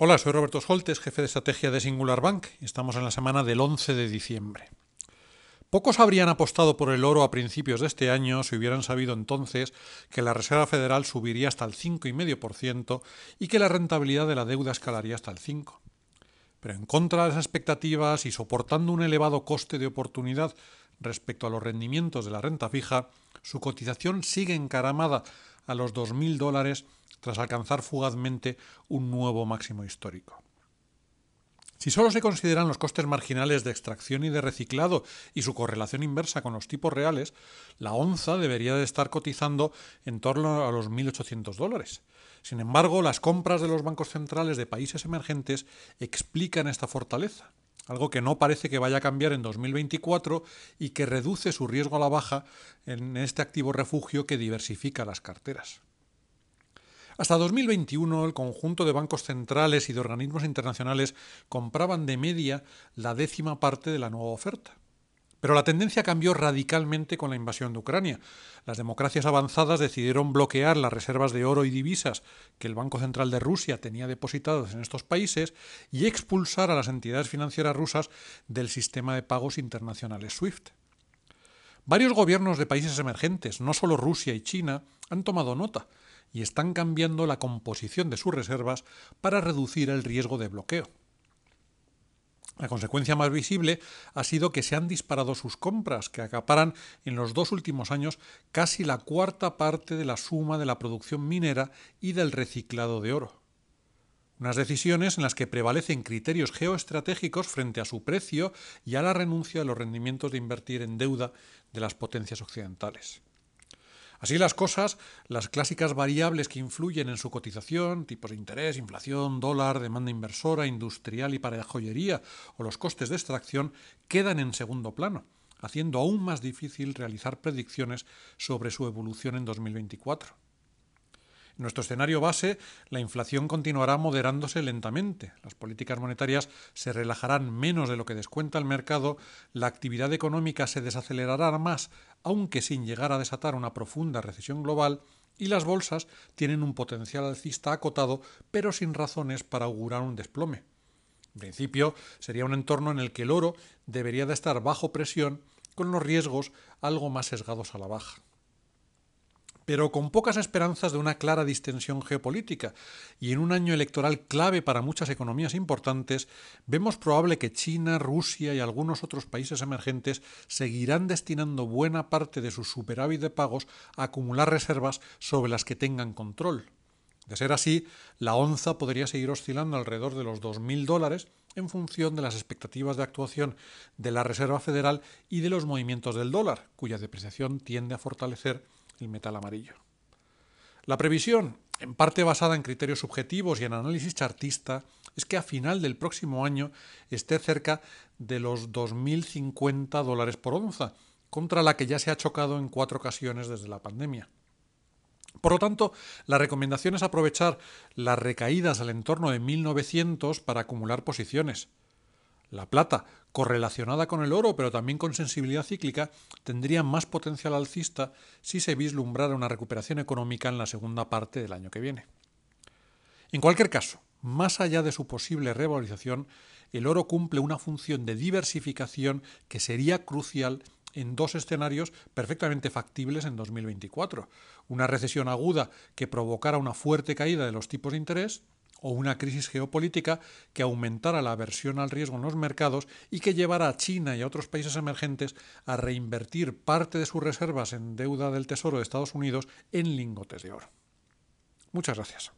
Hola, soy Roberto Soltes, jefe de estrategia de Singular Bank, y estamos en la semana del 11 de diciembre. Pocos habrían apostado por el oro a principios de este año si hubieran sabido entonces que la Reserva Federal subiría hasta el 5,5% y que la rentabilidad de la deuda escalaría hasta el 5%. Pero en contra de las expectativas y soportando un elevado coste de oportunidad respecto a los rendimientos de la renta fija, su cotización sigue encaramada a los 2.000 dólares tras alcanzar fugazmente un nuevo máximo histórico. Si solo se consideran los costes marginales de extracción y de reciclado y su correlación inversa con los tipos reales, la onza debería de estar cotizando en torno a los 1.800 dólares. Sin embargo, las compras de los bancos centrales de países emergentes explican esta fortaleza, algo que no parece que vaya a cambiar en 2024 y que reduce su riesgo a la baja en este activo refugio que diversifica las carteras. Hasta 2021 el conjunto de bancos centrales y de organismos internacionales compraban de media la décima parte de la nueva oferta. Pero la tendencia cambió radicalmente con la invasión de Ucrania. Las democracias avanzadas decidieron bloquear las reservas de oro y divisas que el Banco Central de Rusia tenía depositadas en estos países y expulsar a las entidades financieras rusas del sistema de pagos internacionales SWIFT. Varios gobiernos de países emergentes, no solo Rusia y China, han tomado nota y están cambiando la composición de sus reservas para reducir el riesgo de bloqueo. La consecuencia más visible ha sido que se han disparado sus compras, que acaparan en los dos últimos años casi la cuarta parte de la suma de la producción minera y del reciclado de oro. Unas decisiones en las que prevalecen criterios geoestratégicos frente a su precio y a la renuncia a los rendimientos de invertir en deuda de las potencias occidentales. Así las cosas, las clásicas variables que influyen en su cotización, tipos de interés, inflación, dólar, demanda inversora, industrial y para joyería o los costes de extracción, quedan en segundo plano, haciendo aún más difícil realizar predicciones sobre su evolución en 2024. Nuestro escenario base, la inflación continuará moderándose lentamente, las políticas monetarias se relajarán menos de lo que descuenta el mercado, la actividad económica se desacelerará más, aunque sin llegar a desatar una profunda recesión global, y las bolsas tienen un potencial alcista acotado, pero sin razones para augurar un desplome. En principio, sería un entorno en el que el oro debería de estar bajo presión, con los riesgos algo más sesgados a la baja pero con pocas esperanzas de una clara distensión geopolítica, y en un año electoral clave para muchas economías importantes, vemos probable que China, Rusia y algunos otros países emergentes seguirán destinando buena parte de su superávit de pagos a acumular reservas sobre las que tengan control. De ser así, la onza podría seguir oscilando alrededor de los 2.000 dólares en función de las expectativas de actuación de la Reserva Federal y de los movimientos del dólar, cuya depreciación tiende a fortalecer el metal amarillo. La previsión, en parte basada en criterios subjetivos y en análisis chartista, es que a final del próximo año esté cerca de los 2.050 dólares por onza, contra la que ya se ha chocado en cuatro ocasiones desde la pandemia. Por lo tanto, la recomendación es aprovechar las recaídas al entorno de 1900 para acumular posiciones. La plata, correlacionada con el oro, pero también con sensibilidad cíclica, tendría más potencial alcista si se vislumbrara una recuperación económica en la segunda parte del año que viene. En cualquier caso, más allá de su posible revalorización, el oro cumple una función de diversificación que sería crucial en dos escenarios perfectamente factibles en 2024. Una recesión aguda que provocara una fuerte caída de los tipos de interés o una crisis geopolítica que aumentara la aversión al riesgo en los mercados y que llevara a China y a otros países emergentes a reinvertir parte de sus reservas en deuda del Tesoro de Estados Unidos en lingotes de oro. Muchas gracias.